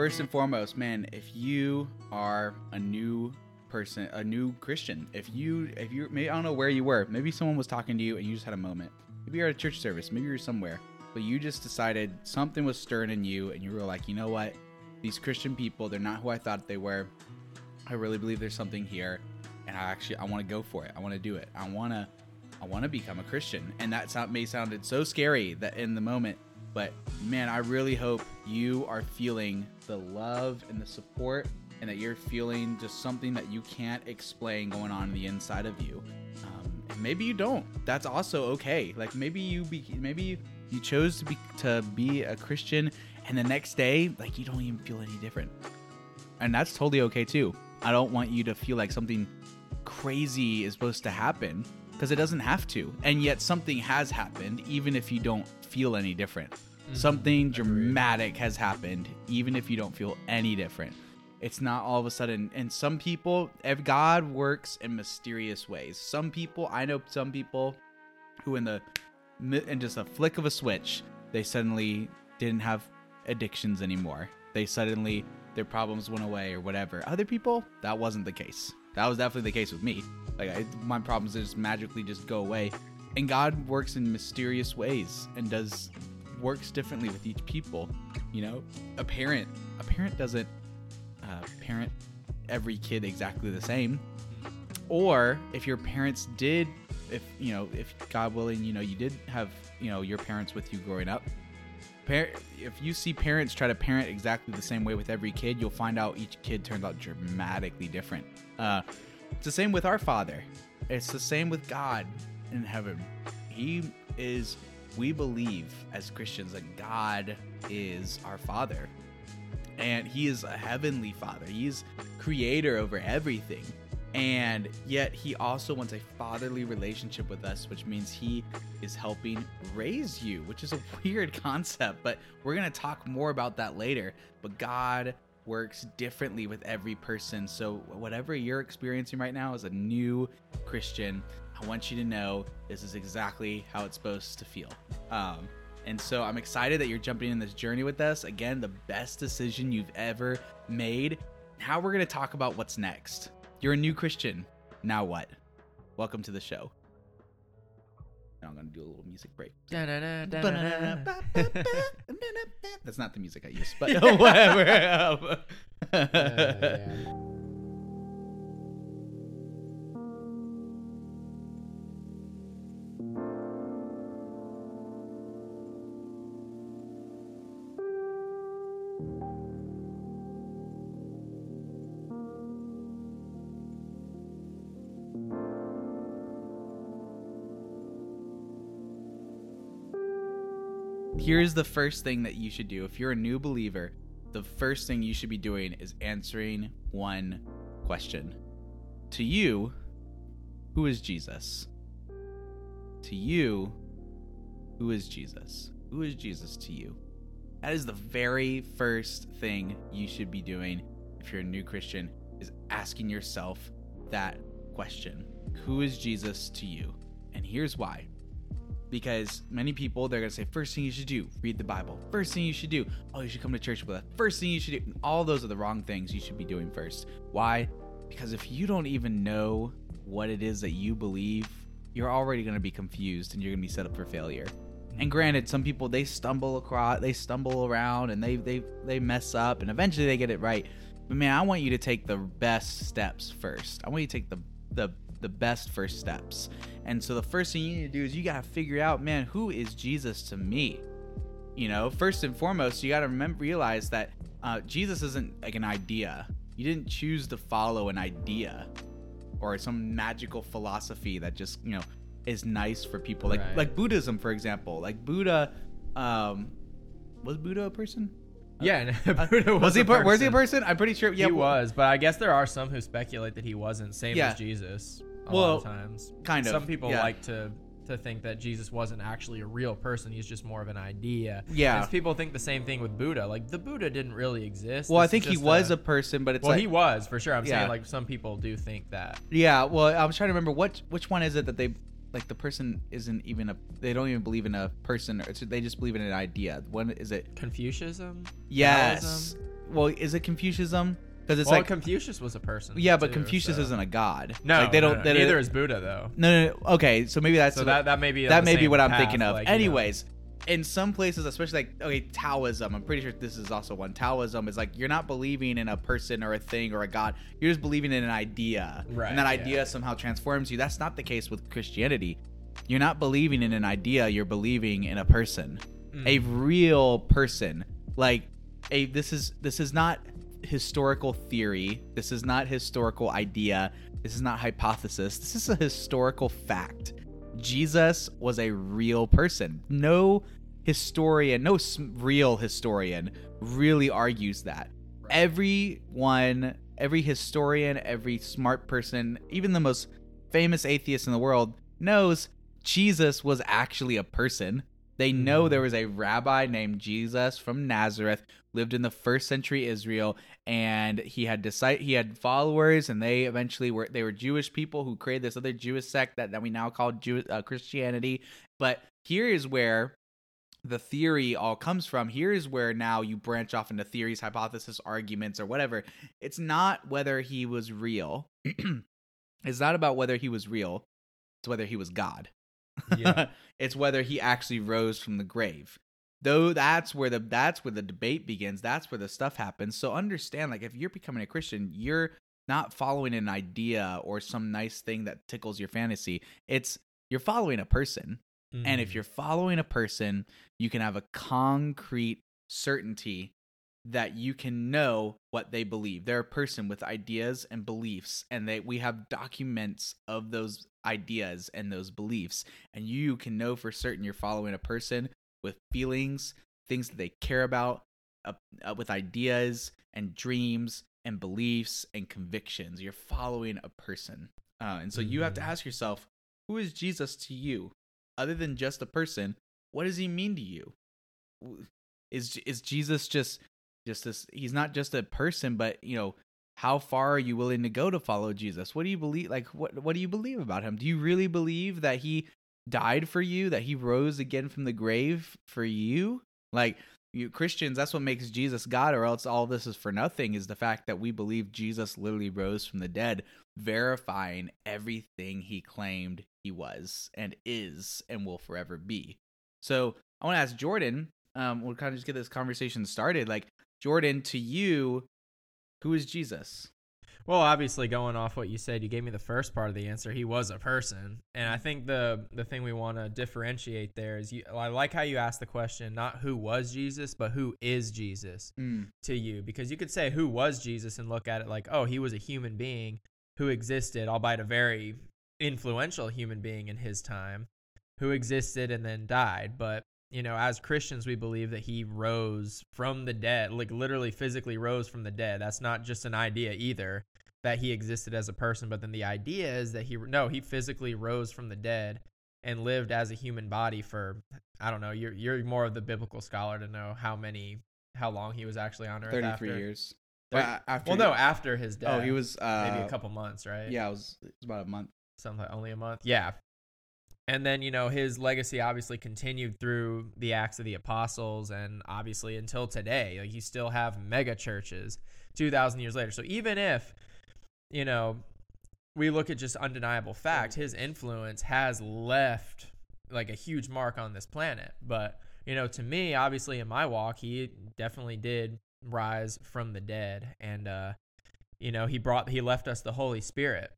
first and foremost, man, if you are a new person, a new Christian, if you, if you, maybe I don't know where you were, maybe someone was talking to you and you just had a moment. Maybe you're at a church service, maybe you're somewhere, but you just decided something was stirring in you, and you were like, you know what, these Christian people, they're not who I thought they were. I really believe there's something here, and I actually I want to go for it. I want to do it. I want to, I want to become a Christian, and that sound, may sounded so scary that in the moment but man, I really hope you are feeling the love and the support and that you're feeling just something that you can't explain going on in the inside of you. Um, maybe you don't. That's also okay. Like maybe you be, maybe you chose to be to be a Christian and the next day like you don't even feel any different. And that's totally okay too. I don't want you to feel like something crazy is supposed to happen because it doesn't have to. And yet something has happened, even if you don't feel any different. Mm-hmm. Something dramatic has happened, even if you don't feel any different. It's not all of a sudden. And some people, if God works in mysterious ways. Some people, I know some people who, in the in just a flick of a switch, they suddenly didn't have addictions anymore. They suddenly their problems went away or whatever. Other people, that wasn't the case. That was definitely the case with me. Like I, my problems just magically just go away, and God works in mysterious ways and does works differently with each people. You know, a parent a parent doesn't uh, parent every kid exactly the same. Or if your parents did, if you know, if God willing, you know, you did have you know your parents with you growing up. Par- if you see parents try to parent exactly the same way with every kid, you'll find out each kid turns out dramatically different. Uh, it's the same with our Father. It's the same with God in heaven. He is, we believe as Christians that God is our Father. And He is a heavenly Father. He's creator over everything. And yet, He also wants a fatherly relationship with us, which means He is helping raise you, which is a weird concept, but we're going to talk more about that later. But God works differently with every person. So, whatever you're experiencing right now as a new Christian, I want you to know this is exactly how it's supposed to feel. Um, and so, I'm excited that you're jumping in this journey with us. Again, the best decision you've ever made. Now, we're going to talk about what's next. You're a new Christian. Now, what? Welcome to the show. Now I'm gonna do a little music break. That's not the music I use, but whatever. uh, yeah. here's the first thing that you should do. If you're a new believer, the first thing you should be doing is answering one question. To you, who is Jesus? To you, who is Jesus? Who is Jesus to you? That is the very first thing you should be doing if you're a new Christian is asking yourself that question. Who is Jesus to you? And here's why because many people they're gonna say first thing you should do read the bible. First thing you should do oh you should come to church with us. First thing you should do all those are the wrong things you should be doing first. Why? Because if you don't even know what it is that you believe you're already gonna be confused and you're gonna be set up for failure. And mm-hmm. granted some people they stumble across they stumble around and they they they mess up and eventually they get it right. But man i want you to take the best steps first. I want you to take the the the best first steps. And so the first thing you need to do is you got to figure out, man, who is Jesus to me? You know, first and foremost, you got to remember realize that uh, Jesus isn't like an idea. You didn't choose to follow an idea or some magical philosophy that just you know is nice for people. Like right. like Buddhism, for example. Like Buddha, um, was Buddha a person? Yeah, uh, Buddha was, was he? Per- was he a person? I'm pretty sure. Yeah, he was, but I guess there are some who speculate that he wasn't. Same yeah. as Jesus a well, lot of times. Kind of. Some people yeah. like to to think that Jesus wasn't actually a real person. He's just more of an idea. Yeah. And people think the same thing with Buddha. Like the Buddha didn't really exist. Well, this I think he was a, a, person, but it's well, like, he was for sure. I'm yeah. saying like some people do think that. Yeah. Well, I was trying to remember what which one is it that they like the person isn't even a they don't even believe in a person. Or they just believe in an idea. When is it? Confucianism. Yes. Taoism? well, is it Confucianism? Because it's well, like Confucius was a person. yeah, but too, Confucius so- isn't a god. No, like they don't. no, they neither is Buddha though. No, no, no. Okay, so maybe that's So that that may be that may be what I'm thinking of. like, you know. Anyways, in some places, especially like okay, Taoism. I'm pretty sure this is also one. Taoism is like you're not believing in a person or a thing or a god. You're just believing in an idea, Right, and that yeah. idea somehow transforms you. That's not the case with Christianity. You're not believing in an idea. You're believing in a person, a Mm. real person. Like a this is this is not historical theory. This is not historical idea. This is not hypothesis. This is a historical fact. Jesus was a real person. No historian, no real historian really argues that. Everyone, every historian, every smart person, even the most famous atheist in the world knows Jesus was actually a person. They know hmm. there was a rabbi named Jesus from Nazareth, lived in the first century Israel, and he had deci- he had followers, and they eventually were they were Jewish people who created this other Jewish sect that, that we now call Jew- uh, Christianity. But here is where the theory all comes from. Here is where now you branch off into theories, hypothesis, arguments, or whatever. It's not whether he was real. it's not about whether he was real. It's whether he was God. Yeah. it's whether he actually rose from the grave. Though that's where the that's where the debate begins. That's where the stuff happens. So understand, like if you're becoming a Christian, you're not following an idea or some nice thing that tickles your fantasy. It's you're following a person. And if Mm. you're following a person, you can have a concrete certainty that you can know what they believe. They're a person with ideas and beliefs, and they we have documents of those ideas and those beliefs, and you can know for certain you're following a person with feelings, things that they care about, uh, uh, with ideas and dreams and beliefs and convictions. You're following a person, uh, and so you have to Mhm. ask yourself, who is Jesus to you? Other than just a person, what does he mean to you? Is is Jesus just just this? He's not just a person, but you know, how far are you willing to go to follow Jesus? What do you believe? Like, what what do you believe about him? Do you really believe that he died for you? That he rose again from the grave for you? Like you Christians, that's what makes Jesus God, or else all this is for nothing. Is the fact that we believe Jesus literally rose from the dead, verifying everything he claimed he was and is and will forever be. So I want to ask Jordan. Um, we'll kind of just get this conversation started. Like Jordan, to you, who is Jesus? Well, obviously, going off what you said, you gave me the first part of the answer. He was a person, and I think the the thing we want to differentiate there is you. I like how you asked the question, not who was Jesus, but who is Jesus mm. to you, because you could say who was Jesus and look at it like, oh, he was a human being who existed, albeit a very influential human being in his time, who existed and then died, but you know, as Christians, we believe that he rose from the dead, like literally physically rose from the dead. That's not just an idea either that he existed as a person, but then the idea is that he, no, he physically rose from the dead and lived as a human body for, I don't know, you're, you're more of the biblical scholar to know how many, how long he was actually on earth. Thirty-three after. years. Well, after Well, no, after his death. Oh, he was uh, maybe a couple months, right? Yeah, it was, it was about a month. something like only a month. Yeah. And then, you know, his legacy obviously continued through the Acts of the Apostles and obviously until today. Like you still have mega churches 2000 years later. So even if, you know, we look at just undeniable fact, his influence has left like a huge mark on this planet. But, you know, to me, obviously in my walk, he definitely did rise from the dead and uh you know, he brought he left us the Holy Spirit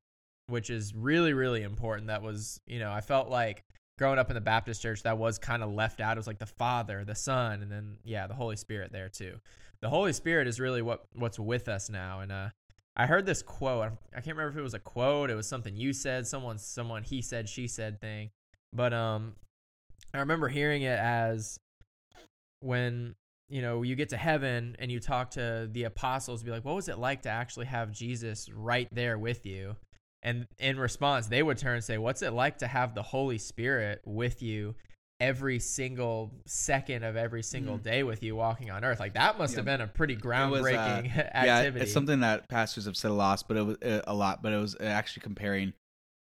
which is really really important. That was you know i felt like growing up in the baptist church that was kind of left out. It was like the father the son and then yeah the holy spirit there too. The holy spirit is really what what's with us now and uh i heard this quote. I can't remember if it was a quote it was something you said someone someone he said she said thing. But um i remember hearing it as when you know you get to heaven and you talk to the apostles be like what was it like to actually have jesus right there with you and in response, they would turn and say, What's it like to have the Holy Spirit with you every single second of every single Mm. day with you walking on earth? Like, that must have been a pretty was, uh, groundbreaking Yeah, activity. it's something that pastors have said a lot, but it was uh, a lot, but it was actually comparing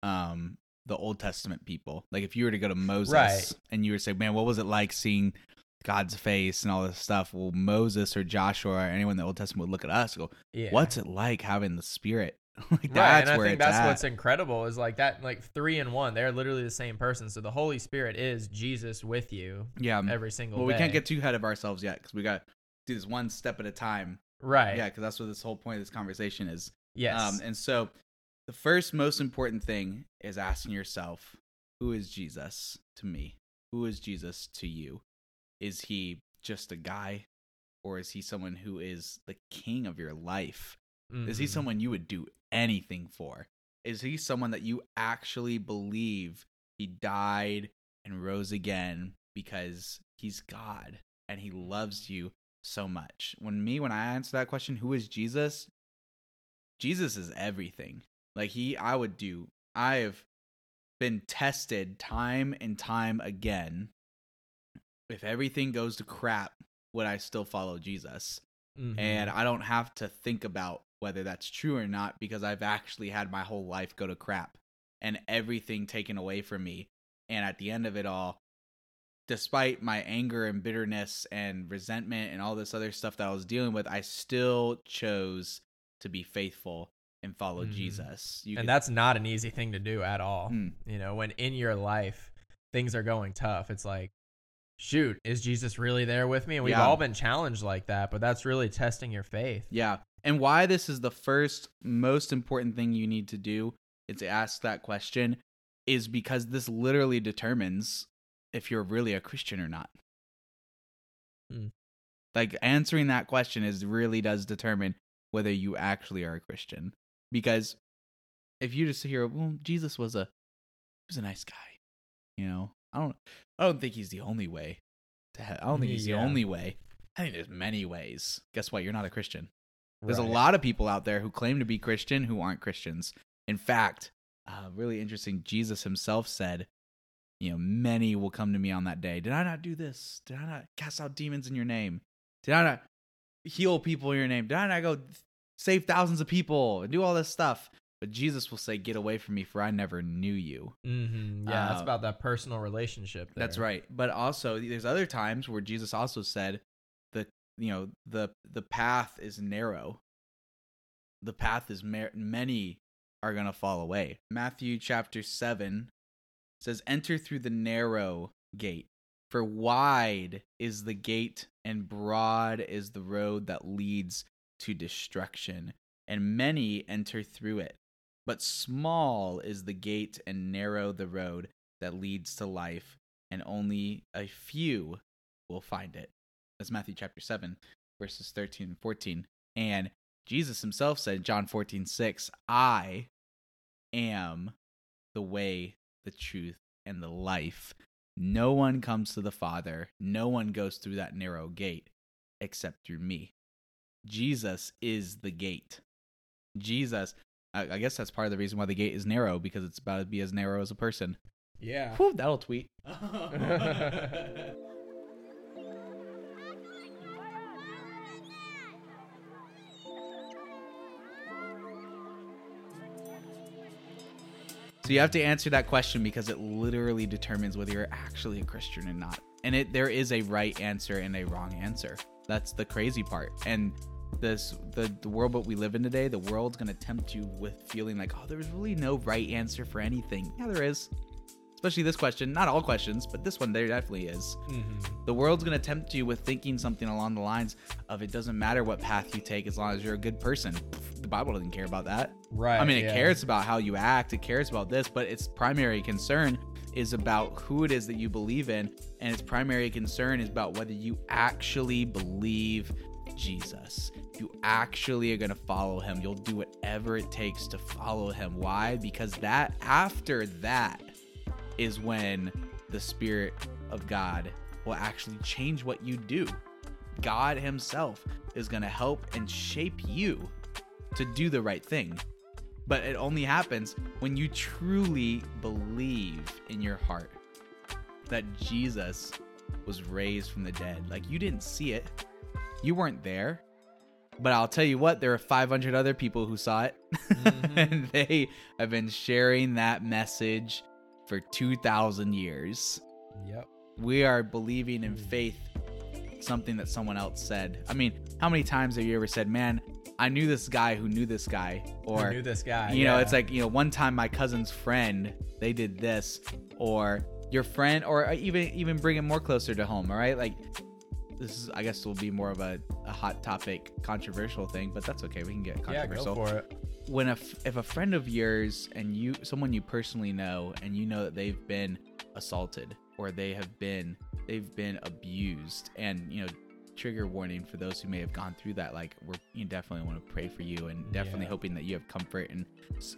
um the Old Testament people. Like if you were to go to Moses Right. and you were to say, "Man, what was it like seeing God's face and all this stuff. Well, Moses or Joshua or anyone in the Old Testament would look at us and go, Yeah. "What's it like having the Spirit?" like right, that's and I think that's at. what's incredible is like that, like three and one, they're literally the same person. So the Holy Spirit is Jesus with you yeah. every single Well, day. we can't get too ahead of ourselves yet because we got to do this one step at a time. right. Yeah, because that's what this whole point of this conversation is. Yes. Um, and so, the first most important thing is asking yourself, who is Jesus to me? Who is Jesus to you? Is he just a guy, or is he someone who is the king of your life? Is he Mhm. someone you would do anything for? Is he someone that you actually believe he died and rose again because he's God and he loves you so much? When me, when I answer that question, who is Jesus? Jesus is everything. Like he, I would do. I have been tested time and time again. If everything goes to crap, would I still follow Jesus? Mhm. and I don't have to think about whether that's true or not because I've actually had my whole life go to crap and everything taken away from me. And at the end of it all, despite my anger and bitterness and resentment and all this other stuff that I was dealing with, I still chose to be faithful and follow Mhm. Jesus. You and that's not an easy thing to do at all. Mm. You know, when in your life things are going tough, it's like, shoot, is Jesus really there with me? And we've Yeah. all been challenged like that, but that's really testing your faith. Yeah. And why this is the first most important thing you need to do is to ask that question is because this literally determines if you're really a Christian or not. Hmm. Like answering that question is really does determine whether you actually are a Christian. Because if you just hear, well, Jesus was a he was a nice guy. You know, I don't I don't think he's the only way to he- I don't think he's Yeah. the only way. I think there's many ways. Guess what? You're not a Christian. There's Right. a lot of people out there who claim to be Christian who aren't Christians. In fact, uh, really interesting, Jesus himself said, you know, many will come to me on that day. Did I not do this? Did I not cast out demons in your name? Did I not heal people in your name? Did I not go save thousands of people and do all this stuff? But Jesus will say, Get away from me, for I never knew you. Mhm. Yeah, Uh, about that personal relationship. That's right. But also there's other times where Jesus also said the you know the the path is narrow. The path is mar- many are going to fall away. Matthew chapter 7 says enter through the narrow gate for wide is the gate and broad is the road that leads to destruction and many enter through it. But small is the gate and narrow the road that leads to life, and only a few will find it. That's Matthew chapter 7, verses 13 and 14. And Jesus himself said, John 14, 6, I am the way, the truth, and the life. No one comes to the Father, no one goes through that narrow gate except through me. Jesus is the gate. Jesus, I, I guess that's part of the reason why the gate is narrow because it's about to be as narrow as a person. Yeah. Whew, that'll tweet. So you have to answer that question because it literally determines whether you're actually a Christian or not. And it there is a right answer and a wrong answer. That's the crazy part. And this the the world that we live in today, the world's gonna tempt you with feeling like, oh, there's really no right answer for anything. Yeah, there is. Especially this question. Not all questions, but this one there definitely is. Mhm. The world's going to tempt you with thinking something along the lines of it doesn't matter what path you take as long as you're a good person. The Bible doesn't care about that. Right. I mean, it yeah. cares about how you act, it cares about this, but its primary concern is about who it is that you believe in, and its primary concern is about whether you actually believe Jesus. You actually are going to follow him. You'll do whatever it takes to follow him. Why? Because that, after that, is when the Spirit of God will actually change what you do. God Himself is going to help and shape you to do the right thing. But it only happens when you truly believe in your heart that Jesus was raised from the dead. Like you didn't see it, you weren't there. But I'll tell you what, there are 500 other people who saw it, Mhm. and they have been sharing that message for 2,000 years. Yep. We are believing in faith something that someone else said. I mean, how many times have you ever said, "Man, I knew this guy who knew this guy," or I knew this guy. you know, it's like you know, one time my cousin's friend they did this, or your friend, or even even bring it more closer to home. All right, like this is, I guess, will be more of a, a hot topic, controversial thing, but that's okay. We can get controversial. yeah, go for it. when a f- if a friend of yours and you someone you personally know and you know that they've been assaulted or they have been they've been abused and you know trigger warning for those who may have gone through that like we're you definitely want to pray for you and definitely Yeah. hoping that you have comfort and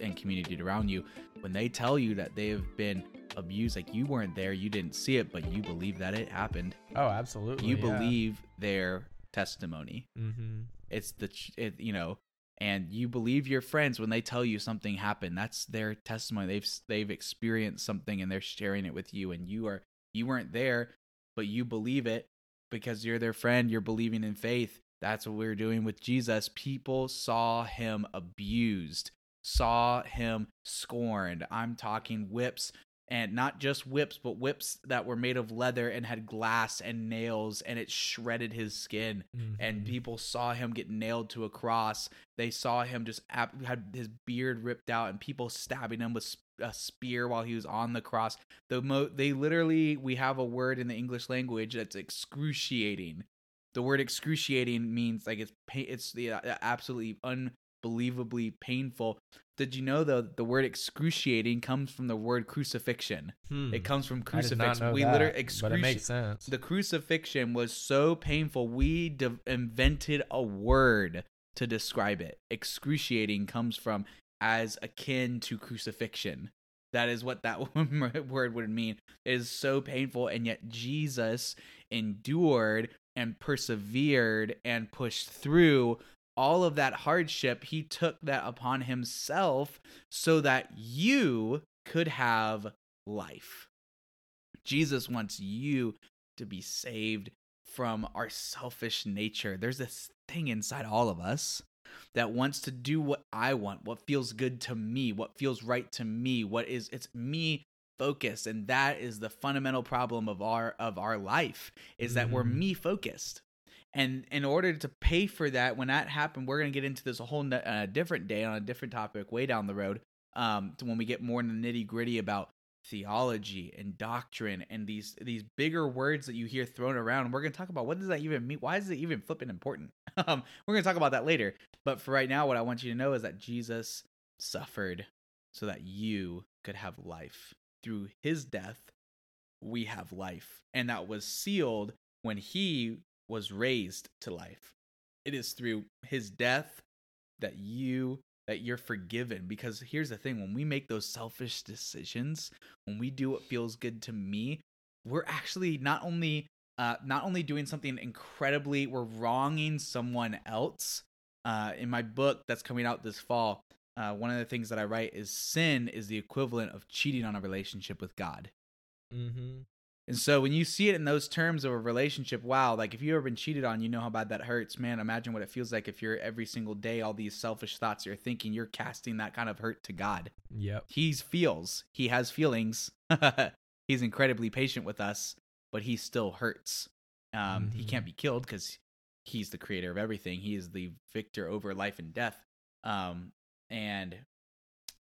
and community around you when they tell you that they have been abused like you weren't there you didn't see it but you believe that it happened. Oh, absolutely. you believe their testimony. Mm-hmm. it's the it, you know and you believe your friends when they tell you something happened. That's their testimony. They've they've experienced something and they're sharing it with you and you are you weren't there but you believe it because you're their friend you're believing in faith. That's what we are doing with Jesus. People saw him abused saw him scorned. I'm talking whips and not just whips but whips that were made of leather and had glass and nails and it shredded his skin and Mhm. people saw him get nailed to a cross. They saw him just ap- had his beard ripped out, and people stabbing him with a spear while he was on the cross. The mo- they literally we have a word in the English language that's excruciating. The word excruciating means like it's it's the uh, absolutely unbelievably painful. Did you know though the word excruciating comes from the word crucifixion? Hmm. It comes from I did not crucifix. we that, literally it makes sense. the crucifixion was so painful we de- invented a word to describe it excruciating comes from as akin to crucifixion that is what that word would mean it is so painful and yet jesus endured and persevered and pushed through all of that hardship he took that upon himself so that you could have life jesus wants you to be saved from our selfish nature. There's this thing inside all of us that wants to do what I want, what feels good to me, what feels right to me, what is it's me focused and that is the fundamental problem of our of our life is that we're Mhm. me focused. And in order to pay for that, when that happened, we're going to get into this a whole n- uh, different day on a different topic way down the road. Um, to when we get more in the nitty gritty about theology and doctrine and these these bigger words that you hear thrown around. We're going to talk about what does that even mean? Why is it even flipping important? Um, we're going to talk about that later. But for right now, what I want you to know is that Jesus suffered so that you could have life. Through his death, we have life. And that was sealed when he was raised to life. It is through his death that you that you're forgiven because here's the thing when we make those selfish decisions when we do what feels good to me we're actually not only uh, not only doing something incredibly we're wronging someone else uh, in my book that's coming out this fall uh, one of the things that i write is sin is the equivalent of cheating on a relationship with god Mm-hmm. And so when you see it in those terms of a relationship, wow, like if you've ever been cheated on, you know how bad that hurts. Man, imagine what it feels like if you're every single day, all these selfish thoughts you're thinking, you're casting that kind of hurt to God. Yep. He feels, he has feelings. He's incredibly patient with us, but he still hurts. Um, He Mhm. can't be killed because he's the creator of everything. He is the victor over life and death. Um, and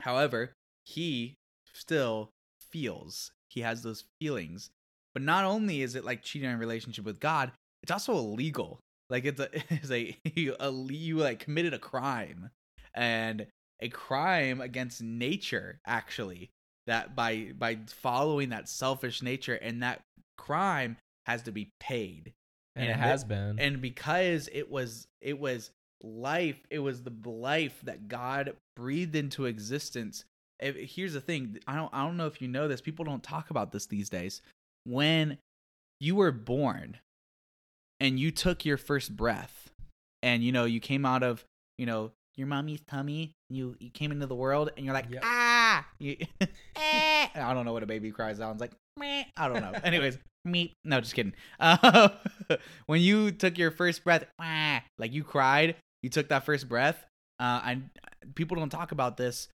however, he still feels. He has those feelings. But not only is it like cheating on a relationship with God, it's also illegal. Like it's a it's a you, a you like committed a crime and a crime against nature actually that by by following that selfish nature and that crime has to be paid And, And it it- has been. and because it was it was life it was the life that god breathed into existence if, here's the thing i don't i don't know if you know this people don't talk about this these days when you were born and you took your first breath and you know you came out of you know your mommy's tummy you you came into the world and you're like Yep. ah you, eh. i don't know what a baby cries sounds like Meh. i don't know anyways me no just kidding uh, when you took your first breath ah, like you cried you took that first breath uh and people don't talk about this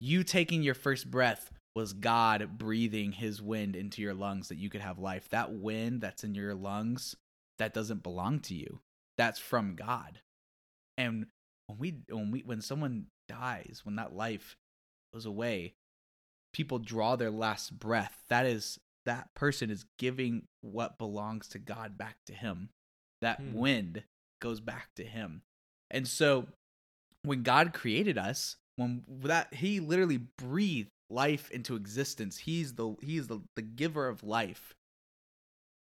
you taking your first breath was god breathing his wind into your lungs that you could have life that wind that's in your lungs that doesn't belong to you. That's from God. And when we when we when someone dies, when that life goes away, people draw their last breath. That is that person is giving what belongs to God back to him. That Hmm. wind goes back to him. And so when God created us, when that he literally breathed life into existence. He's the he's the, the giver of life.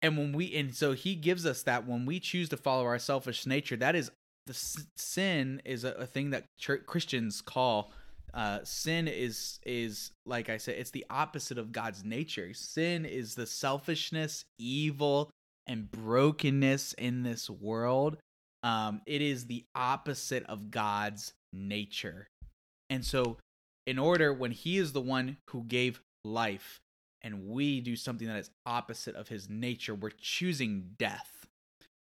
And when we and so he gives us that when we choose to follow our selfish nature, that is the sin is a, a thing that church, Christians call uh, sin is is like I said, it's the opposite of God's nature. Sin is the selfishness, evil, and brokenness in this world. Um, it is the opposite of God's nature, and so in order when He is the one who gave life, and we do something that is opposite of His nature, we're choosing death.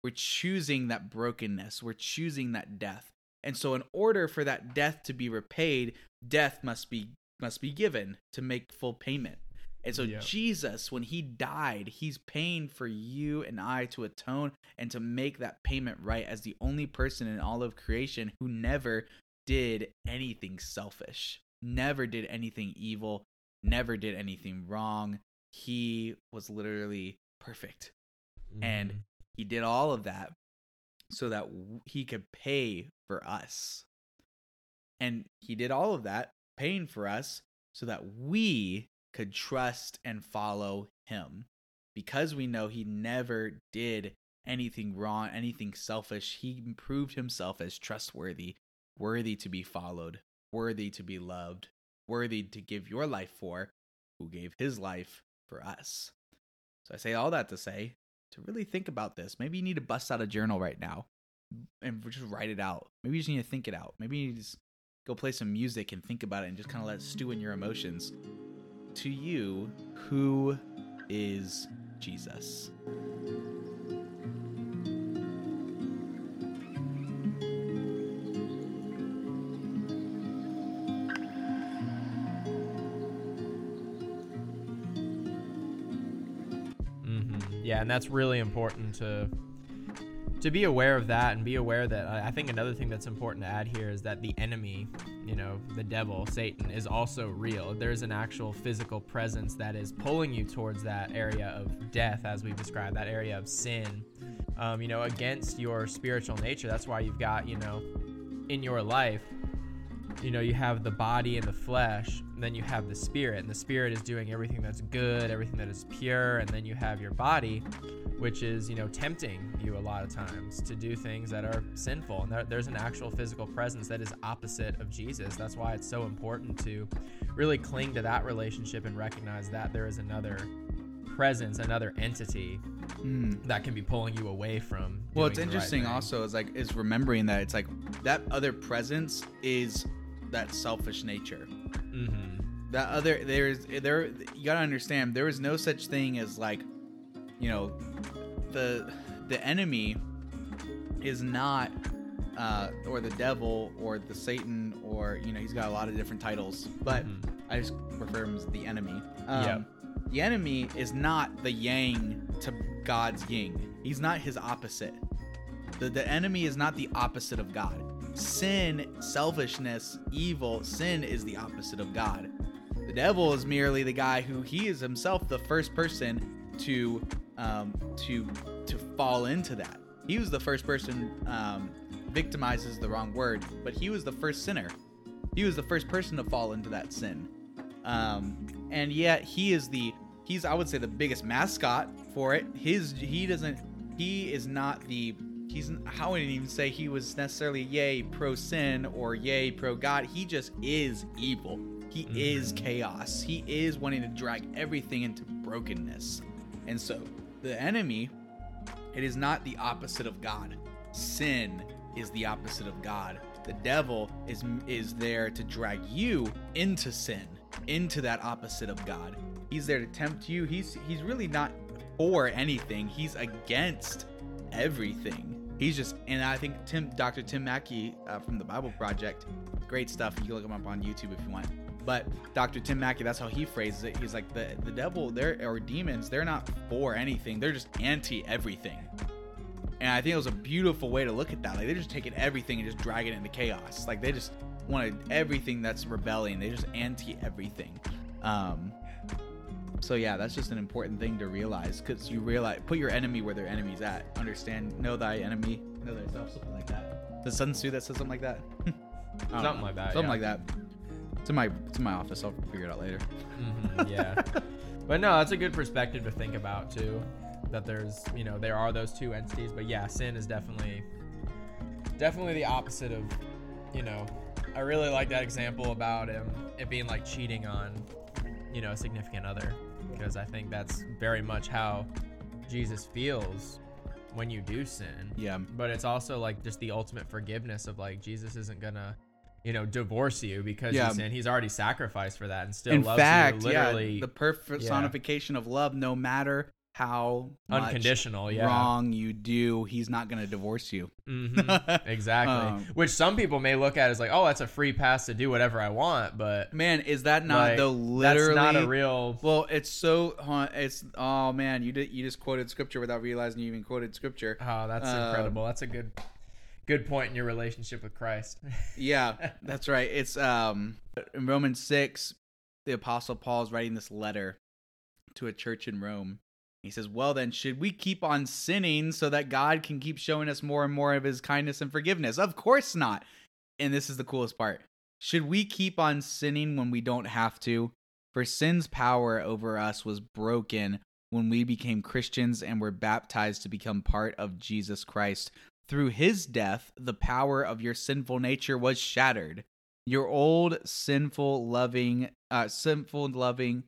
We're choosing that brokenness. We're choosing that death. And so in order for that death to be repaid, death must be must be given to make full payment. And so Yep. Jesus when he died, he's paying for you and I to atone and to make that payment right as the only person in all of creation who never did anything selfish, never did anything evil, never did anything wrong. He was literally perfect. And Mhm. He did all of that so that he could pay for us. And he did all of that, paying for us so that we could trust and follow him. Because we know he never did anything wrong, anything selfish, he proved himself as trustworthy, worthy to be followed, worthy to be loved, worthy to give your life for, who gave his life for us. So I say all that to say to really think about this. Maybe you need to bust out a journal right now and just write it out. Maybe you just need to think it out. Maybe you just go play some music and think about it and just kind of let it stew in your emotions. To you, who is Jesus? And that's really important to to be aware of that and be aware that I I think another thing that's important to add here is that the enemy, you know, the devil, Satan, is also real. There's an actual physical presence that is pulling you towards that area of death, as we've described, that area of sin, um, you know, against your spiritual nature. That's why you've got, you know, in your life, you know, you have the body and the flesh, and then you have the spirit, and the spirit is doing everything that's good, everything that is pure, and then you have your body, which is, you know, tempting you a lot of times to do things that are sinful. And there, there's an actual physical presence that is opposite of Jesus. That's why it's so important to really cling to that relationship and recognize that there is another presence, another entity hmm. that can be pulling you away from. Well, it's the right interesting also is like is remembering that it's like that other presence is that selfish nature. Mhm. that other there's there you gotta understand there is no such thing as like you know the the enemy is not uh or the devil or the satan or you know he's got a lot of different titles but Mhm. i just refer him as the enemy um Yep. the enemy is not the yang to god's yin he's not his opposite the, the enemy is not the opposite of god sin selfishness evil sin is the opposite of god the devil is merely the guy who he is himself the first person to um, to to fall into that. He was the first person. Um, victimized is the wrong word, but he was the first sinner. He was the first person to fall into that sin, um, and yet he is the he's I would say the biggest mascot for it. His he doesn't he is not the he's how I wouldn't even say he was necessarily yay pro sin or yay pro God. He just is evil. He mm-hmm. is chaos. He is wanting to drag everything into brokenness. And so, the enemy, it is not the opposite of God. Sin is the opposite of God. The devil is is there to drag you into sin, into that opposite of God. He's there to tempt you. He's he's really not for anything. He's against everything. He's just, and I think Tim, Dr. Tim Mackie uh, from the Bible Project, great stuff. You can look him up on YouTube if you want. But Dr. Tim Mackie, that's how he phrases it. He's like the the devil, they're or demons, they're not for anything. They're just anti everything. And I think it was a beautiful way to look at that. Like they're just taking everything and just dragging it into chaos. Like they just wanted everything that's rebelling. They just anti everything. Um, so yeah, that's just an important thing to realize because you realize put your enemy where their enemy's at. Understand, know thy enemy, know thyself, something like that. The Sun Tzu that says something like that. Something know. like that, Something yeah. like that. It's in my it's in my office. I'll figure it out later. Mhm, yeah. but no, that's a good perspective to think about too. That there's, you know, there are those two entities, but yeah, sin is definitely, definitely the opposite of, you know, I really like that example about him it being like cheating on, you know, a significant other, because I think that's very much how Jesus feels when you do sin. Yeah. But it's also like just the ultimate forgiveness of like Jesus isn't gonna, you know, divorce you because Yeah. you sin. He's already sacrificed for that and still in loves fact, you literally yeah, the personification of love, no matter how unconditional. Yeah. wrong you do, he's not going to divorce you. Mhm. Exactly. Um, Which some people may look at as like, oh, that's a free pass to do whatever I want, but Man, is that not like, the literally? that's not a real. Well, it's so. It's oh man, you did you just quoted scripture without realizing you even quoted scripture. Oh, that's Um, incredible. That's a good, good point in your relationship with Christ. Yeah, that's right. It's um in Romans six, the apostle Paul is writing this letter to a church in Rome. He says, "Well then, should we keep on sinning so that God can keep showing us more and more of His kindness and forgiveness? Of course not." And this is the coolest part: Should we keep on sinning when we don't have to? For sin's power over us was broken when we became Christians and were baptized to become part of Jesus Christ. Through his death, the power of your sinful nature was shattered. Your old sinful loving uh sinful loving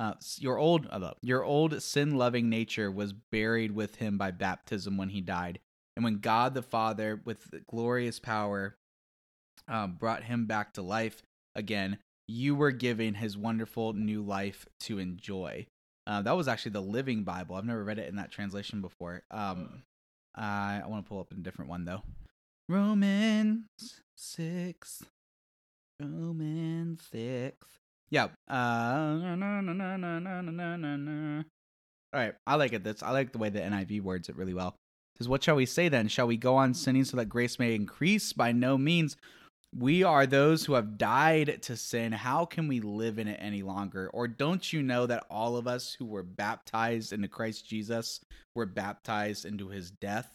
uh your old uh, your old sin loving nature was buried with him by baptism when he died. And when God the Father with glorious power um, brought him back to life again, you were given his wonderful new life to enjoy. Uh, that was actually the Living Bible. I've never read it in that translation before. Um, I, I want to pull up a different one though. Romans six. Romans six. Yeah. Uh, all right. I like it. This I like the way the NIV words it really well. It says, "What shall we say then? Shall we go on sinning so that grace may increase? By no means. We are those who have died to sin. How can we live in it any longer? Or don't you know that all of us who were baptized into Christ Jesus were baptized into his death?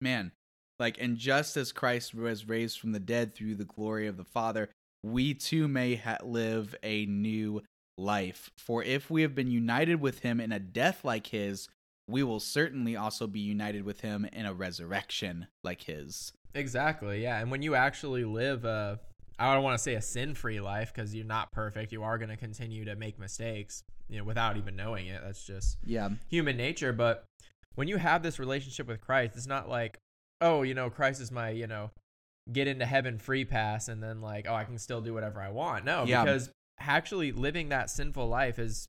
Man, like, and just as Christ was raised from the dead through the glory of the Father, we too may ha- live a new life. For if we have been united with him in a death like his, we will certainly also be united with him in a resurrection like his. Exactly. Yeah. And when you actually live a, I don't want to say a sin-free life because you're not perfect. You are going to continue to make mistakes, you know, without even knowing it. That's just Yeah. human nature. But when you have this relationship with Christ, it's not like, oh, you know, Christ is my, you know, get into heaven free pass and then like, oh, I can still do whatever I want. No, Yeah. because actually living that sinful life is,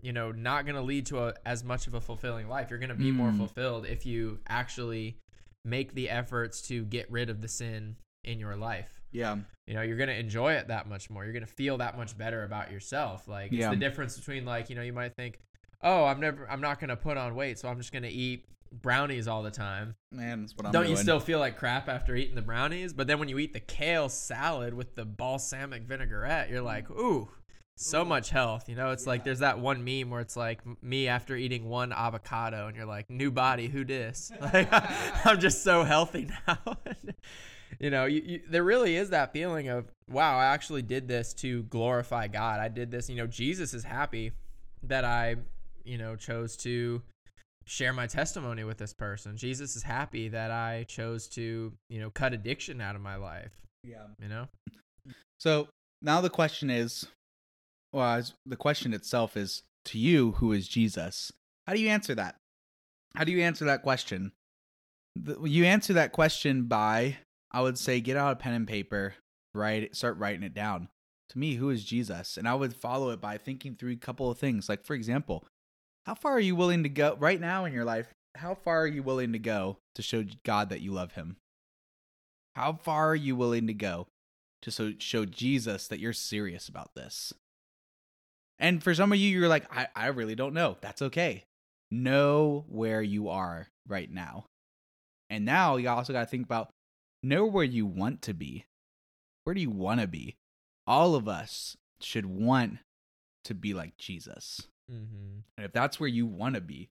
you know, not going to lead to a, as much of a fulfilling life. You're going to be more Mm. fulfilled if you actually make the efforts to get rid of the sin in your life. Yeah. You know, you're going to enjoy it that much more. You're going to feel that much better about yourself. Like it's Yeah. the difference between like, you know, you might think, "Oh, I'm never I'm not going to put on weight, so I'm just going to eat brownies all the time." Man, that's what I'm Don't doing. you still feel like crap after eating the brownies? But then when you eat the kale salad with the balsamic vinaigrette, you're like, mm. "Ooh, so much health." You know, it's like there's that one meme where it's like me after eating one avocado and you're like, "New body, who dis?" Like I'm just so healthy now. you know, you, you, there really is that feeling of, "Wow, I actually did this to glorify God. I did this, you know, Jesus is happy that I, you know, chose to share my testimony with this person. Jesus is happy that I chose to, you know, cut addiction out of my life, Yeah. you know? So now the question is, well, as- the question itself is to you, who is Jesus? How do you answer that? How do you answer that question? The, you answer that question by, I would say, get out a pen and paper, write, start writing it down. To me, who is Jesus? And I would follow it by thinking through a couple of things. Like, for example, how far are you willing to go right now in your life? How far are you willing to go to show God that you love Him? How far are you willing to go to so show Jesus that you're serious about this. And for some of you, you're like, I, I really don't know. That's okay. know where you are right now. And now you also got to think about know where you want to be. Where do you want to be? All of us should want to be like Jesus. Mm-hmm. And if that's where you want to be,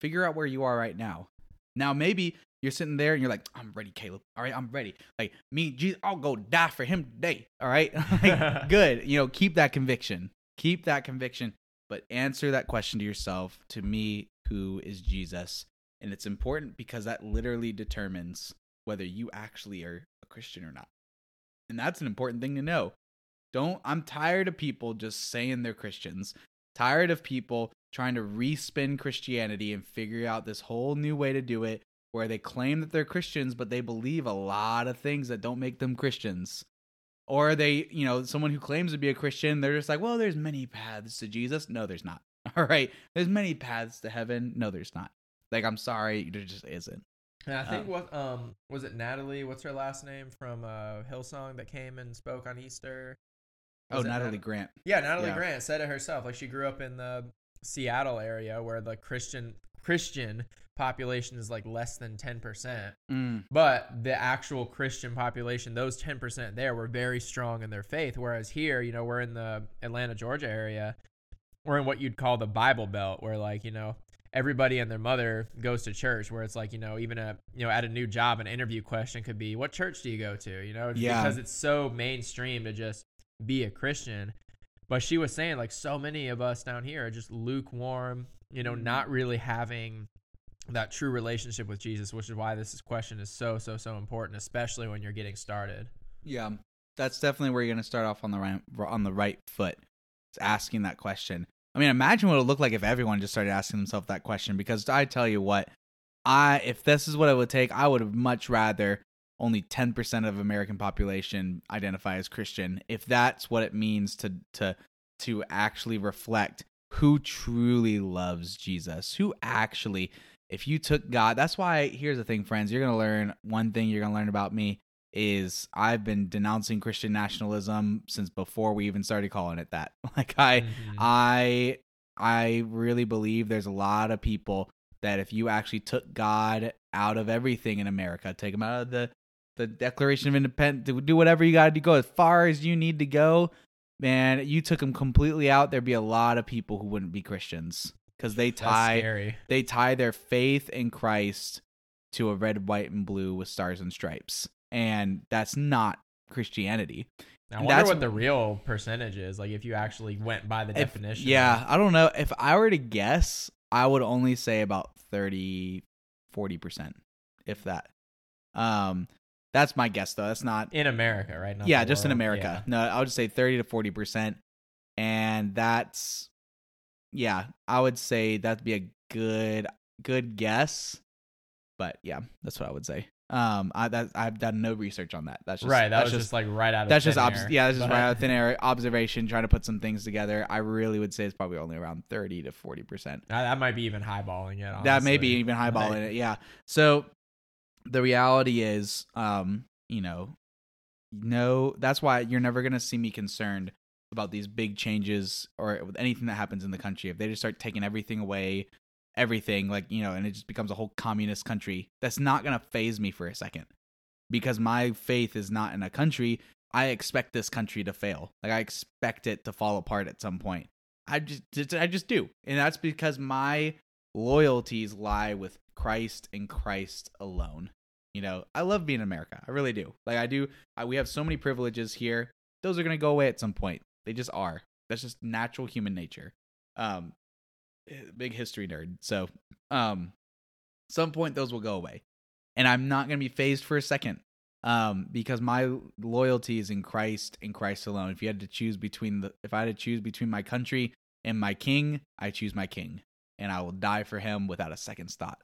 figure out where you are right now. Now, maybe you're sitting there and you're like, I'm ready, Caleb. All right, I'm ready. Like, me, Jesus, I'll go die for him today. All right. like, good. You know, keep that conviction. Keep that conviction, but answer that question to yourself to me, who is Jesus? And it's important because that literally determines whether you actually are a Christian or not. And that's an important thing to know. Don't, I'm tired of people just saying they're Christians, tired of people trying to respin Christianity and figure out this whole new way to do it where they claim that they're Christians, but they believe a lot of things that don't make them Christians. Or they, you know, someone who claims to be a Christian, they're just like, well, there's many paths to Jesus. No, there's not. All right. There's many paths to heaven. No, there's not. Like, I'm sorry, there just isn't. And I think Um, what um was it Natalie? What's her last name from uh Hillsong that came and spoke on Easter? Oh, Natalie Nat- Grant. Yeah, Natalie Yeah. Grant said it herself. Like she grew up in the Seattle area where the Christian Christian population is like less than 10%. Mm, But the actual Christian population, those 10% there were very strong in their faith whereas here, you know, we're in the Atlanta, Georgia area. We're in what you'd call the Bible Belt where like, you know, everybody and their mother goes to church where it's like, you know, even a, you know, at a new job an interview question could be, "What church do you go to?" you know, Yeah. because it's so mainstream to just be a Christian. But she was saying like so many of us down here are just lukewarm, you know, not mm-hmm. really having that true relationship with Jesus, which is why this question is so so so important, especially when you're getting started. yeah, that's definitely where you're going to start off on the right on the right foot. It's asking that question. I mean, imagine what it would look like if everyone just started asking themselves that question. Because I tell you what, I if this is what it would take, I would have much rather only 10% of American population identify as Christian if that's what it means to to to actually reflect who truly loves Jesus. Who actually if you took God, that's why here's the thing friends, you're going to learn one thing you're going to learn about me is I've been denouncing Christian nationalism since before we even started calling it that. Like I Mhm. I I really believe there's a lot of people that if you actually took God out of everything in America, take him out of the the Declaration of Independence, do whatever you got to do, go as far as you need to go, man, you took them completely out, there'd be a lot of people who wouldn't be Christians because they tie they tie their faith in Christ to a red, white, and blue with stars and stripes, and that's not Christianity. I wonder that's- what the real percentage is, like if you actually went by the If- definition. Yeah, I don't know. If I were to guess, I would only say about 30, 40%, if that. Um, that's my guess, though. That's not. in America, right? Not yeah, just in world. America. No, I would just say 30 to 40%. And that's, yeah, I would say that'd be a good, good guess. But yeah, that's what I would say. Um, I that I've done no research on that. That's just, right. That that's was just, like right out of that's just obs- air. yeah, that's just right out of thin air observation, trying to put some things together. I really would say it's probably only around thirty to forty percent. That might be even highballing it. That may be even highballing it. Yeah. So the reality is, um, you know, no, that's why you're never gonna see me concerned about these big changes or with anything that happens in the country. If they just start taking everything away, everything like you know, and it just becomes a whole communist country, that's not gonna faze me for a second because my faith is not in a country. I expect this country to fail. Like I expect it to fall apart at some point. I just I just do. And that's because my loyalties lie with Christ and Christ alone. You know, I love being in America. I really do. Like I do I, we have so many privileges here. Those are going to go away at some point. They just are. That's just natural human nature. Um big history nerd. So, um some point those will go away. And I'm not going to be fazed for a second um because my loyalty is in Christ and Christ alone. If you had to choose between the if I had to choose between my country and my king, I choose my king and I will die for him without a second's thought.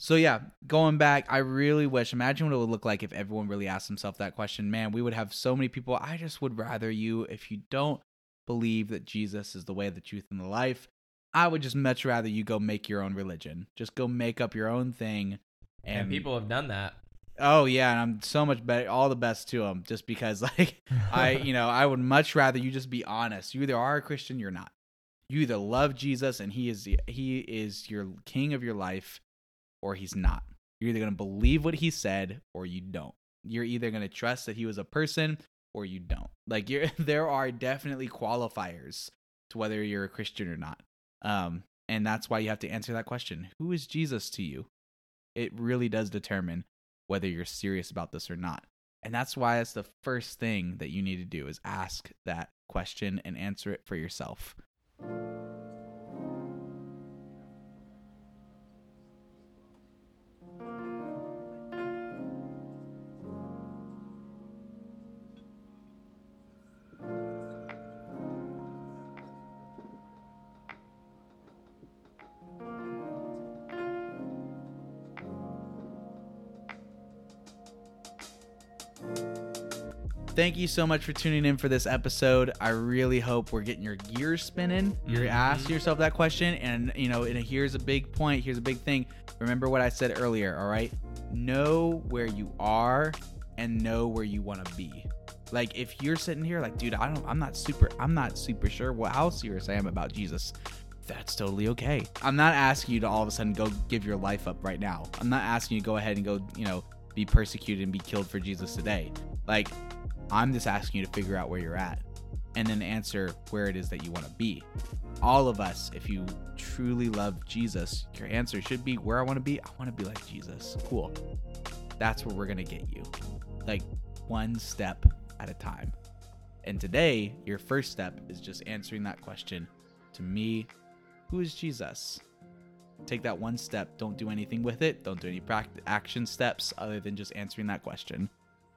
So yeah, going back, I really wish imagine what it would look like if everyone really asked himself that question. Man, we would have so many people. I just would rather you if you don't believe that Jesus is the way, the truth and the life, I would just much rather you go make your own religion. Just go make up your own thing and, people have done that. Oh yeah, and I'm so much better. All the best to them, just because like I, you know, I would much rather you just be honest. You either are a Christian, you're not. You either love Jesus and he is he is your king of your life or he's not. You're either going to believe what he said or you don't. You're either going to trust that he was a person or you don't. Like you're there are definitely qualifiers to whether you're a Christian or not. Um and that's why you have to answer that question. Who is Jesus to you? It really does determine whether you're serious about this or not. And that's why it's the first thing that you need to do is ask that question and answer it for yourself. Thank you so much for tuning in for this episode. I really hope we're getting your gears spinning. You're Mhm. asking yourself that question, and you know, and here's a big point. Here's a big thing. Remember what I said earlier. All right, know where you are and know where you want to be. Like if you're sitting here, like, dude, I don't, I'm not super, I'm not super sure what how serious I am about Jesus. That's totally okay. I'm not asking you to all of a sudden go give your life up right now. I'm not asking you to go ahead and go, you know, be persecuted and be killed for Jesus today. Like, I'm just asking you to figure out where you're at and then answer where it is that you want to be. All of us, if you truly love Jesus, your answer should be where I want to be. I want to be like Jesus. Cool. That's where we're going to get you. Like one step at a time. And today, your first step is just answering that question to me Who is Jesus? Take that one step. Don't do anything with it. Don't do any action steps other than just answering that question.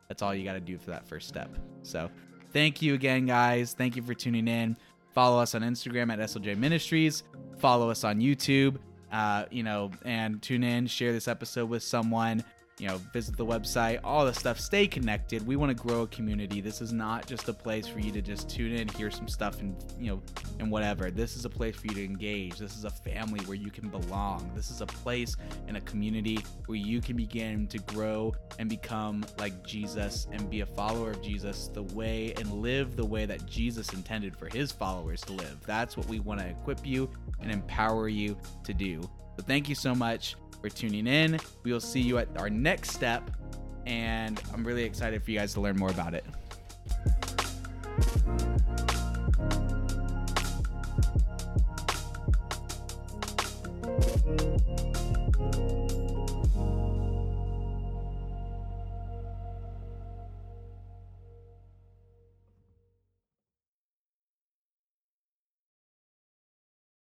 That's all you got to do for that first step. So, thank you again, guys. Thank you for tuning in. Follow us on Instagram at SLJ Ministries. Follow us on YouTube. Uh, you know, and tune in. Share this episode with someone. You know, visit the website. All the stuff. Stay connected. We want to grow a community. This is not just a place for you to just tune in, hear some stuff, and you know, and whatever. This is a place for you to engage. This is a family where you can belong. This is a place and a community where you can begin to grow and become like Jesus and be a follower of Jesus the way and live the way that Jesus intended for his followers to live. That's what we want to equip you and empower you to do. So thank you so much for tuning in. We will see you at our next step and I'm really excited for you guys to learn more about it.